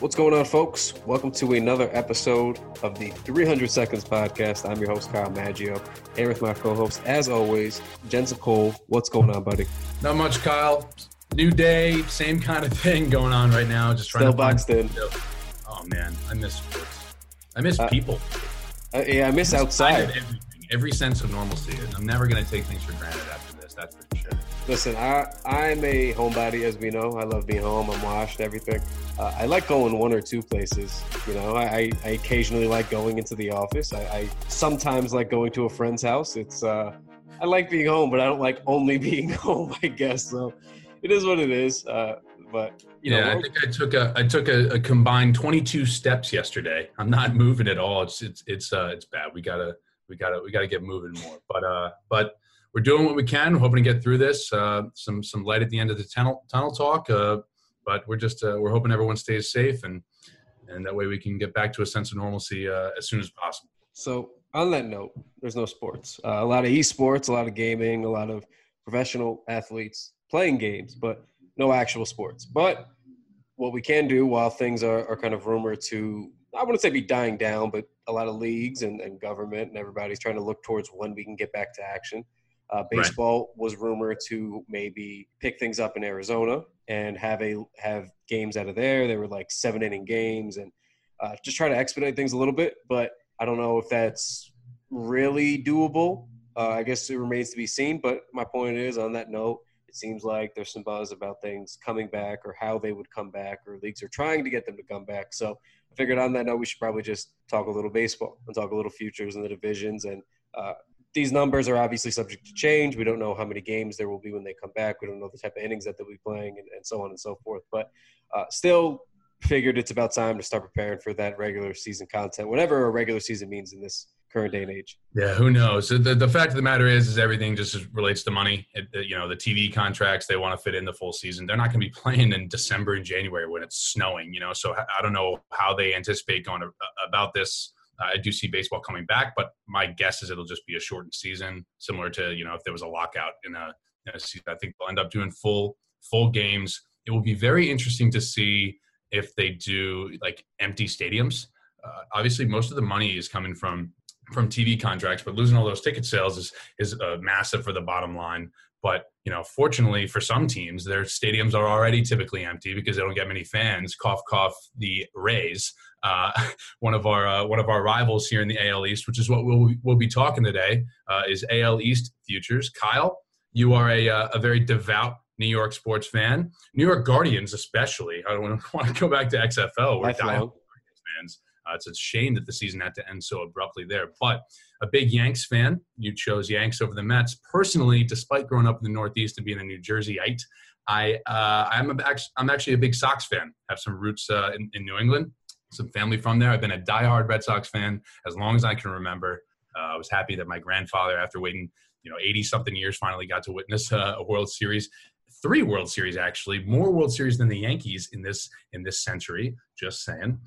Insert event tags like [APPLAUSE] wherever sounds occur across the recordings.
What's going on, folks? Welcome to another episode of the 300 Seconds Podcast. I'm your host, Kyle Maggio, here with my co host, as always, Jensen Cole. What's going on, buddy? Not much, Kyle. New day, same kind of thing going on right now. Just trying Still to boxed in. Oh man, I miss sports. I miss Uh, people. Uh, yeah, I miss I outside. everything, every sense of normalcy. And I'm never gonna take things for granted. That's for sure. Listen, I, I'm a homebody, as we know. I love being home. I'm washed, everything. Uh, I like going one or two places. You know, I, I, I occasionally like going into the office. I, I sometimes like going to a friend's house. It's uh, I like being home, but I don't like only [LAUGHS] being home. I guess so. It is what it is. Uh, but you yeah, know, I think I took a I took a, a combined 22 steps yesterday. I'm not moving at all. It's it's it's uh it's bad. We gotta we gotta we gotta get moving more. But uh but we're doing what we can. We're hoping to get through this. Uh, some some light at the end of the tunnel tunnel talk. Uh, but we're just uh, we're hoping everyone stays safe and and that way we can get back to a sense of normalcy uh, as soon as possible. So on that note, there's no sports. Uh, a lot of esports, a lot of gaming, a lot of professional athletes playing games, but no actual sports. But what we can do while things are, are kind of rumored to, I wouldn't say be dying down, but a lot of leagues and, and government and everybody's trying to look towards when we can get back to action. Uh, baseball was rumored to maybe pick things up in Arizona and have a have games out of there. They were like seven inning games and uh, just try to expedite things a little bit. But I don't know if that's really doable. Uh, I guess it remains to be seen. But my point is, on that note, it seems like there's some buzz about things coming back or how they would come back, or leagues are trying to get them to come back. So I figured on that note, we should probably just talk a little baseball and talk a little futures in the divisions. And uh, these numbers are obviously subject to change. We don't know how many games there will be when they come back. We don't know the type of innings that they'll be playing, and, and so on and so forth. But uh, still, figured it's about time to start preparing for that regular season content, whatever a regular season means in this current day and age. Yeah, who knows? The, the fact of the matter is, is everything just relates to money. It, you know, the TV contracts they want to fit in the full season. They're not going to be [LAUGHS] playing in December and January when it's snowing. You know, so I don't know how they anticipate going to, about this. I do see baseball coming back, but my guess is it'll just be a shortened season, similar to you know if there was a lockout in a, in a season. I think they'll end up doing full full games. It will be very interesting to see if they do like empty stadiums. Uh, obviously, most of the money is coming from from TV contracts, but losing all those ticket sales is is uh, massive for the bottom line. But you know, fortunately for some teams, their stadiums are already typically empty because they don't get many fans. Cough, cough. The Rays, uh, [LAUGHS] one of our uh, one of our rivals here in the AL East, which is what we'll we'll be talking today, uh, is AL East futures. Kyle, you are a uh, a very devout New York sports fan. New York Guardians, especially. I don't want to [LAUGHS] go back to XFL. We're dying fans. Uh, it's a shame that the season had to end so abruptly there. But a big Yanks fan, you chose Yanks over the Mets. Personally, despite growing up in the Northeast and being a New Jerseyite, I uh, I'm a, I'm actually a big Sox fan. Have some roots uh, in, in New England, some family from there. I've been a diehard Red Sox fan as long as I can remember. Uh, I was happy that my grandfather, after waiting you know 80 something years, finally got to witness uh, a World Series three World Series actually, more World Series than the Yankees in this in this century. Just saying,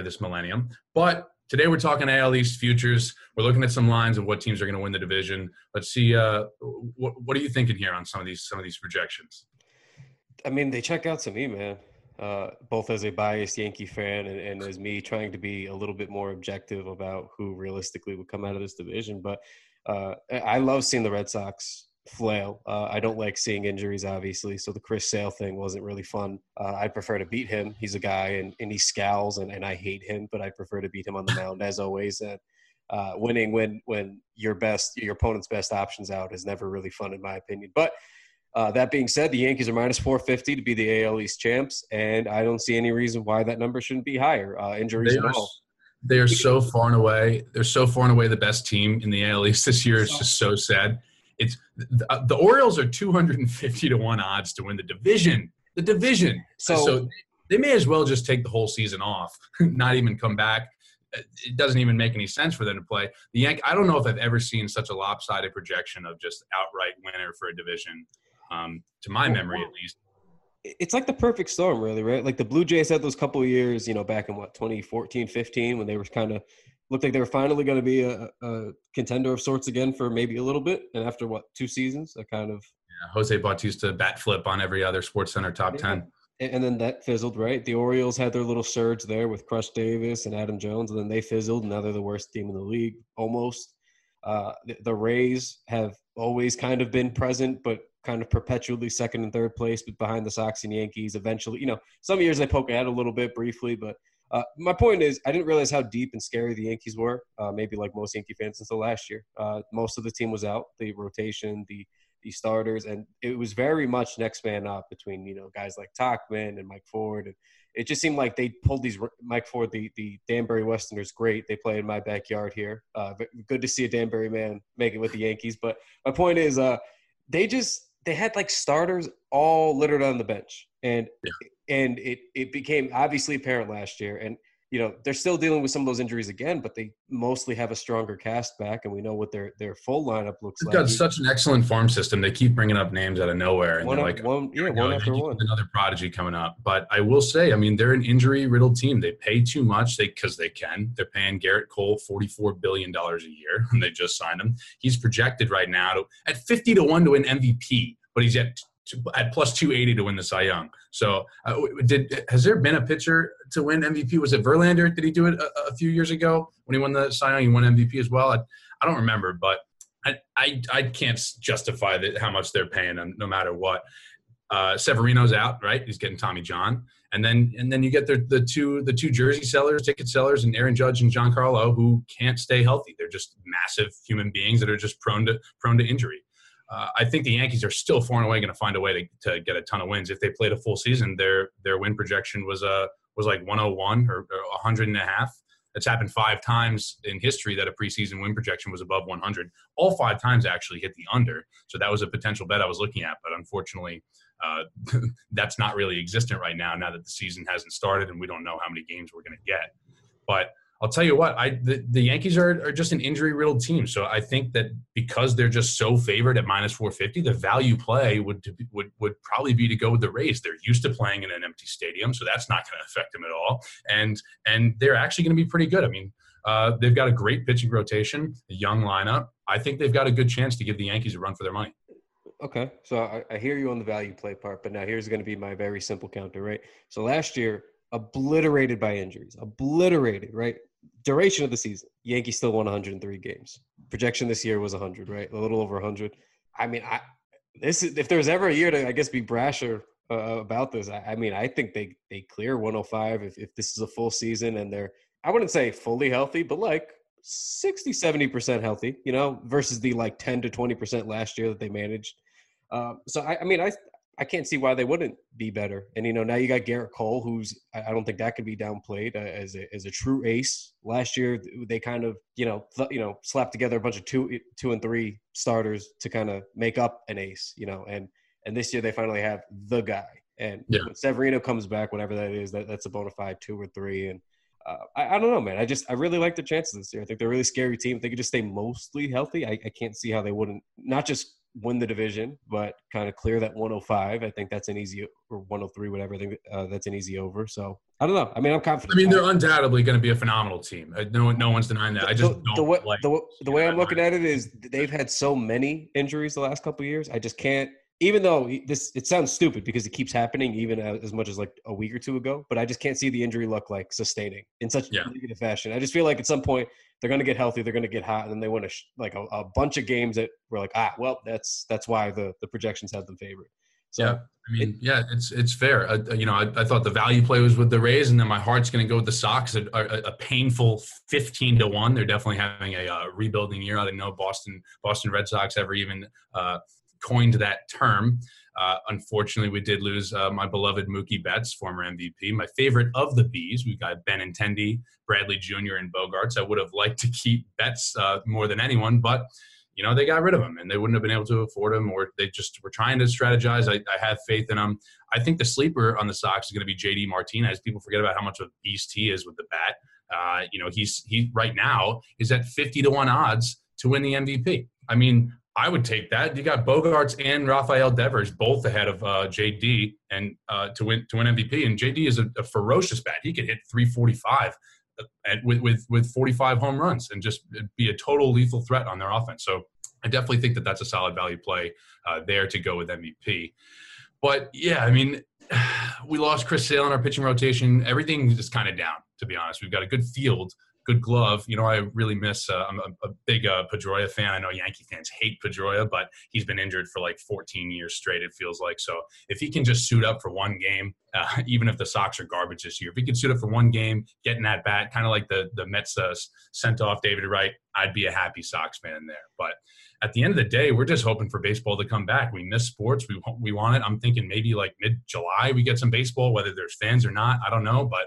this millennium. But today we're talking AL East futures. We're looking at some lines of what teams are going to win the division. Let's see. Uh, what what are you thinking here on some of these some of these projections? I mean, they check out to me, man. Uh, both as a biased Yankee fan and, and as me trying to be a little bit more objective about who realistically would come out of this division. But uh, I love seeing the Red Sox flail. Uh, I don't like seeing injuries, obviously. So the Chris Sale thing wasn't really fun. Uh, I prefer to beat him. He's a guy and, and he scowls and, and I hate him, but I prefer to beat him on the mound as always. And uh, winning when when your best your opponent's best options out is never really fun in my opinion. But uh, that being said, the Yankees are minus 450 to be the AL East champs, and I don't see any reason why that number shouldn't be higher. Uh, injuries They are, all. they are so far and away. They're so far and away the best team in the AL East this year. It's just so sad. It's the, uh, the Orioles are 250 to one odds to win the division. The division. So, so they may as well just take the whole season off, [LAUGHS] not even come back. It doesn't even make any sense for them to play. The Yank. I don't know if I've ever seen such a lopsided projection of just outright winner for a division, um, to my memory at least. it's like the perfect storm, really, right? Like the Blue Jays had those couple of years, you know, back in what 2014, 15, when they were kind of looked like they were finally going to be a, a contender of sorts again for maybe a little bit. And after what two seasons, a kind of Yeah, Jose Bautista bat flip on every other Sports Center top Yeah. ten. and then that fizzled, right? The Orioles had their little surge there with Crush Davis and Adam Jones, and then they fizzled. Now they're the worst team in the league, almost. Uh, the, the Rays have always kind of been present, but kind of perpetually second and third place, but behind the Sox and Yankees. Eventually, you know, some years they poke ahead a little bit briefly, but uh, my point is, I didn't realize how deep and scary the Yankees were. Uh, maybe like most Yankee fans until last year. Uh, most of the team was out, the rotation, the the starters, and it was very much next man up between you know guys like Tauchman and Mike Ford, and it just seemed like they pulled these Mike Ford, the the Danbury Westerners, great. They play in my backyard here. Uh, good to see a Danbury man make it with the Yankees. But my point is, uh, they just they had like starters all littered on the bench, and yeah. And it it became obviously apparent last year, and you know they're still dealing with some of those injuries again, but they mostly have a stronger cast back, and we know what their their full lineup looks like. They've like. Got such an excellent farm system. They keep bringing up names out of nowhere, and one, they're like, oh, one, yeah, one after one. Another prodigy coming up. But I will say, I mean, they're an injury riddled team. They pay too much, they because they can. They're paying Gerrit Cole forty four billion dollars a year, [LAUGHS] and they just signed him. He's projected right now to at fifty to one to win MVP, but he's at at plus 280 to win the Cy Young. So, uh, did has there been a pitcher to win MVP? Was it Verlander? Did he do it a, a, few years ago when he won the Cy Young? He won MVP as well. I, I don't remember, but I, I, I can't justify that how much they're paying him, no matter what. Uh, Severino's out, right? He's getting Tommy John, and then and then you get the the two the two jersey sellers, ticket sellers, and Aaron Judge and Giancarlo, who can't stay healthy. They're just massive human beings that are just prone to prone to injury uh, I think the Yankees are still far and away going to find a way to, to get a ton of wins. If they played a full season, their their win projection was uh, was like 101 or, or 100 and a half. It's happened five times in history that a preseason win projection was above 100. All five times actually hit the under. So that was a potential bet I was looking at, but unfortunately, uh, [LAUGHS] that's not really existent right now. Now that the season hasn't started and we don't know how many games we're going to get. But I'll tell you what, I the, the Yankees are, are just an injury riddled team. So I think that because they're just so favored at minus 450, the value play would would would probably be to go with the Rays. They're used to playing in an empty stadium, so that's not going to affect them at all. And and they're actually going to be pretty good. I mean, uh, they've got a great pitching rotation, a young lineup. I think they've got a good chance to give the Yankees a run for their money. Okay, so I, I hear you on the value play part, but now here's going to be my very simple counter, right? So last year, obliterated by injuries, obliterated, right? Duration of the season, Yankees still won 103 games. Projection this year was 100, right? A little over 100. I mean, I this is if there's ever a year to I guess be brasher uh, about this. I, I, mean, I think they they clear 105 if if this is a full season and they're I wouldn't say fully healthy, but like 60 70% healthy, you know, versus the like 10 to 20% last year that they managed. Um, so I, I mean, I I can't see why they wouldn't be better. And you know, now you got Gerrit Cole, who's I don't think that could be downplayed uh, as a as a true ace. Last year, they kind of you know th- you know slapped together a bunch of two two and three starters to kind of make up an ace. You know, and and this year they finally have the guy. And yeah. when Severino comes back, whatever that is, that, that's a bona fide two or three. And uh, I, I, don't know, man. I just I really like the chances this year. I think they're a really scary team. If they could just stay mostly healthy, I, I can't see how they wouldn't not just win the division, but kind of clear that 105. I think that's an easy or 103, whatever. I think uh, that's an easy over. So I don't know. I mean, I'm confident. I mean, they're undoubtedly going to be a phenomenal team. Uh, no, no one's denying that. I just the, the way, like, the, the way I'm looking at it is they've had so many injuries the last couple years. I just can't. Even though this, it sounds stupid because it keeps happening, even as much as like a week or two ago. But I just can't see the injury look like sustaining in such yeah. negative fashion. I just feel like at some point they're going to get healthy, they're going to get hot, and then they win a sh- like a, a, bunch of games that were like, ah, well, that's that's why the the projections have them favored. So, yeah, I mean, it, yeah, it's it's fair. I, you know, I, I, thought the value play was with the Rays, and then my heart's going to go with the Sox. A, a, a, painful fifteen to one. They're definitely having a uh, rebuilding year. I didn't know Boston Boston Red Sox ever even uh, coined that term. Uh, unfortunately, we did lose uh, my beloved Mookie Betts, former MVP, my favorite of the Bees. We've got Ben Benintendi, Bradley Jr., and Bogaerts. I would have liked to keep Betts uh, more than anyone, but you know they got rid of him, and they wouldn't have been able to afford him, or they just were trying to strategize. I, I have faith in them. I think the sleeper on the Sox is going to be JD Martinez. People forget about how much of a beast he is with the bat. Uh, you know, he's he right now is at fifty to one odds to win the MVP. I mean, I would take that. You got Bogaerts and Rafael Devers both ahead of uh, JD and uh, to win to win MVP. And JD is a, a ferocious bat. He could hit 345 uh, and with, with with 45 home runs and just be a total lethal threat on their offense. So I definitely think that that's a solid value play uh, there to go with MVP. But yeah, I mean, [SIGHS] we lost Chris Sale in our pitching rotation. Everything is kind of down, to be honest. We've got a good field, good glove. You know, I really miss. Uh, I'm a, a big uh, Pedroia fan. I know Yankee fans hate Pedroia, but he's been injured for like 14 years straight. It feels like so. If he can just suit up for one game, uh, [LAUGHS] even if the Sox are garbage this year, if he can suit up for one game, getting that bat, kind of like the the Mets uh, sent off David Wright, I'd be a happy Sox fan there. But at the end of the day, we're just hoping for baseball to come back. We miss sports. We we want it. I'm thinking maybe like mid July we get some baseball, whether there's fans or not. I don't know, but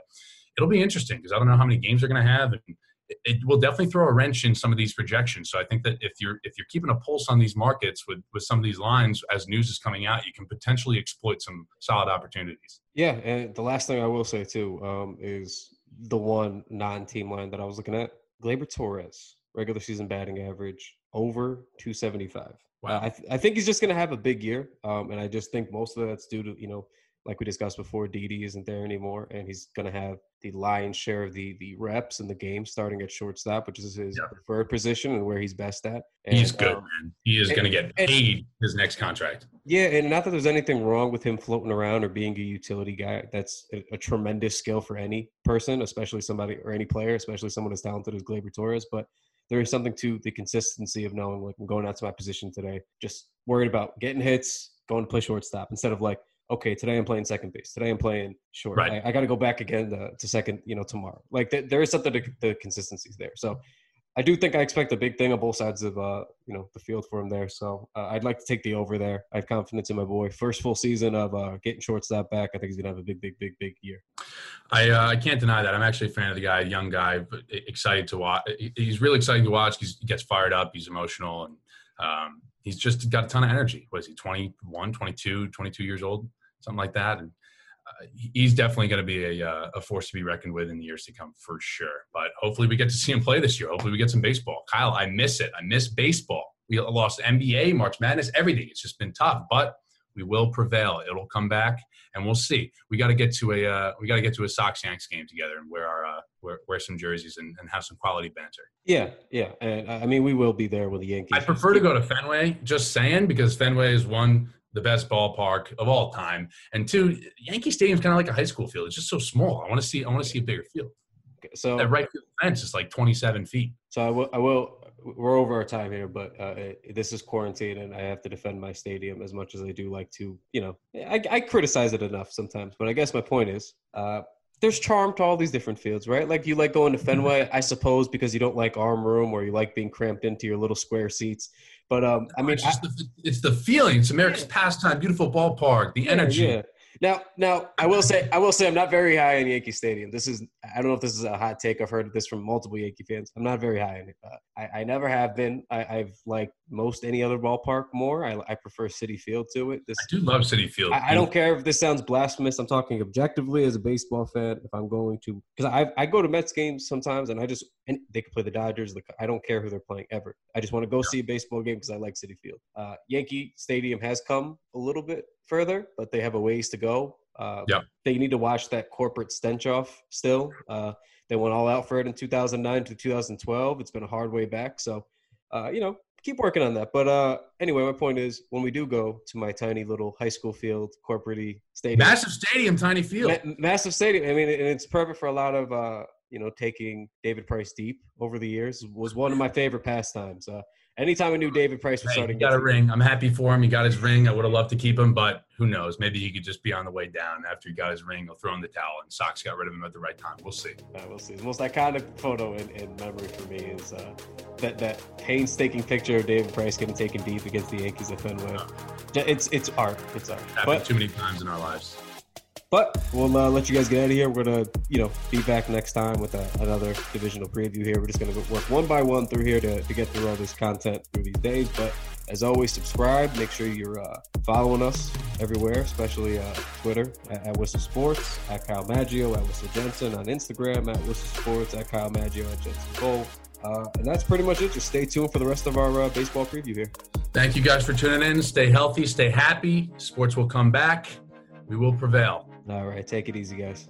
it'll be interesting because I don't know how many games they're going to have, and it, it, will definitely throw a wrench in some of these projections. So I think that if you're if you're keeping a pulse on these markets with with some of these lines as news is coming out, you can potentially exploit some solid opportunities. Yeah, and the last thing I will say too um, is the one non-team line that I was looking at, Gleyber Torres, regular season batting average over 275. Wow. Uh, I, th- I think he's just going to have a big year, um, and I just think most of that's due to you know like we discussed before, Didi isn't there anymore, and he's going to have the lion's share of the the reps in the game, starting at shortstop, which is his yeah. preferred position and where he's best at. And, he's good, um, man. He is going to get paid and, his next contract. Yeah, and not that there's anything wrong with him floating around or being a utility guy. That's a, a tremendous skill for any person, especially somebody or any player, especially someone as talented as Gleyber Torres. But there is something to the consistency of knowing, like, I'm going out to my position today, just worried about getting hits, going to play shortstop instead of like okay, today I'm playing second base. Today I'm playing short. Right. I, I got to go back again to, to, second, you know, tomorrow. Like th- there is something to the consistencies there. So I do think I expect a big thing on both sides of, uh, you know, the field for him there. So uh, I'd like to take the over there. I have confidence in my boy. First full season of uh, getting shortstop back. I think he's gonna have a big, big, big, big year. I uh, I can't deny that. I'm actually a fan of the guy, young guy, but excited to watch. He's really exciting to watch. He's, he gets fired up. He's emotional and. Um, he's just got a ton of energy. Was he 21, 22, 22 years old, something like that? And uh, he's definitely going to be a, uh, a force to be reckoned with in the years to come for sure. But hopefully we get to see him play this year. Hopefully we get some baseball. Kyle, I miss it. I miss baseball. We lost NBA, March Madness, everything. It's just been tough, but we will prevail. It'll come back, and we'll see. We got to get to a uh, we got to get to a Sox Yanks game together and wear our uh, wear, wear some jerseys and, and have some quality banter. Yeah, yeah, and I mean we will be there with the Yankees. I prefer to go to Fenway, just saying, because Fenway is one the best ballpark of all time, and two, Yankee Stadium is kind of like a high school field. It's just so small. I want to see I want to see a bigger field. So that right fence is like 27 feet. So I will I will we're over our time here, but uh, this is quarantine, and I have to defend my stadium as much as I do like to. You know, I, I criticize it enough sometimes, but I guess my point is, uh, there's charm to all these different fields, right? Like you like going to Fenway, I suppose, because you don't like arm room or you like being cramped into your little square seats. But um, I mean, it's, I, the, it's the feeling. It's America's yeah. pastime, beautiful ballpark, the yeah, energy. Yeah. Now, now I will say, I will say, I'm not very high on Yankee Stadium. This is, I don't know if this is a hot take. I've heard this from multiple Yankee fans. I'm not very high on it. Uh, I, I, never have been. I, have liked most any other ballpark more. I, I, prefer Citi Field to it. This, I do love Citi Field. I, I, don't care if this sounds blasphemous. I'm talking objectively as a baseball fan. If I'm going to, because I, I go to Mets games sometimes, and I just and they could play the Dodgers. The, I don't care who they're playing ever. I just want to go yeah. see a baseball game because I like Citi Field. Uh, Yankee Stadium has come a little bit further, but they have a ways to go. Uh, yeah. They need to wash that corporate stench off still. Uh, they went all out for it in 2009 to 2012. It's been a hard way back. So, uh, you know, keep working on that. But uh, anyway, my point is when we do go to my tiny little high school field, corporate stadium. Massive stadium, tiny field. Ma- massive stadium. I mean, and it's perfect for a lot of, uh, you know, taking David Price deep over the years was one of my favorite pastimes. Uh, anytime I knew David Price was hey, starting, he got a ring. I'm happy for him. He got his ring. I would have loved to keep him, but who knows? Maybe he could just be on the way down after he got his ring. He'll throw in the towel, and Sox got rid of him at the right time. We'll see. Yeah, we'll see. The most iconic photo in, in memory for me is uh, that that painstaking picture of David Price getting taken deep against the Yankees at Fenway. It's it's art. It's art. Happened but, too many times in our lives. But we'll uh, let you guys get out of here. We're gonna, you know, be back next time with a, another divisional preview here. We're just gonna work one by one through here to, to get through all this content through these days. But as always, subscribe. Make sure you're uh, following us everywhere, especially uh, Twitter at, at, Whistle Sports, at Kyle Maggio, at Whistle Jensen, on Instagram at Whistle Sports, at Kyle Maggio, at Jensen Gold. Uh, and that's pretty much it. Just stay tuned for the rest of our uh, baseball preview here. Thank you guys for tuning in. Stay healthy, stay happy. Sports will come back. We will prevail. All right. Take it easy, guys.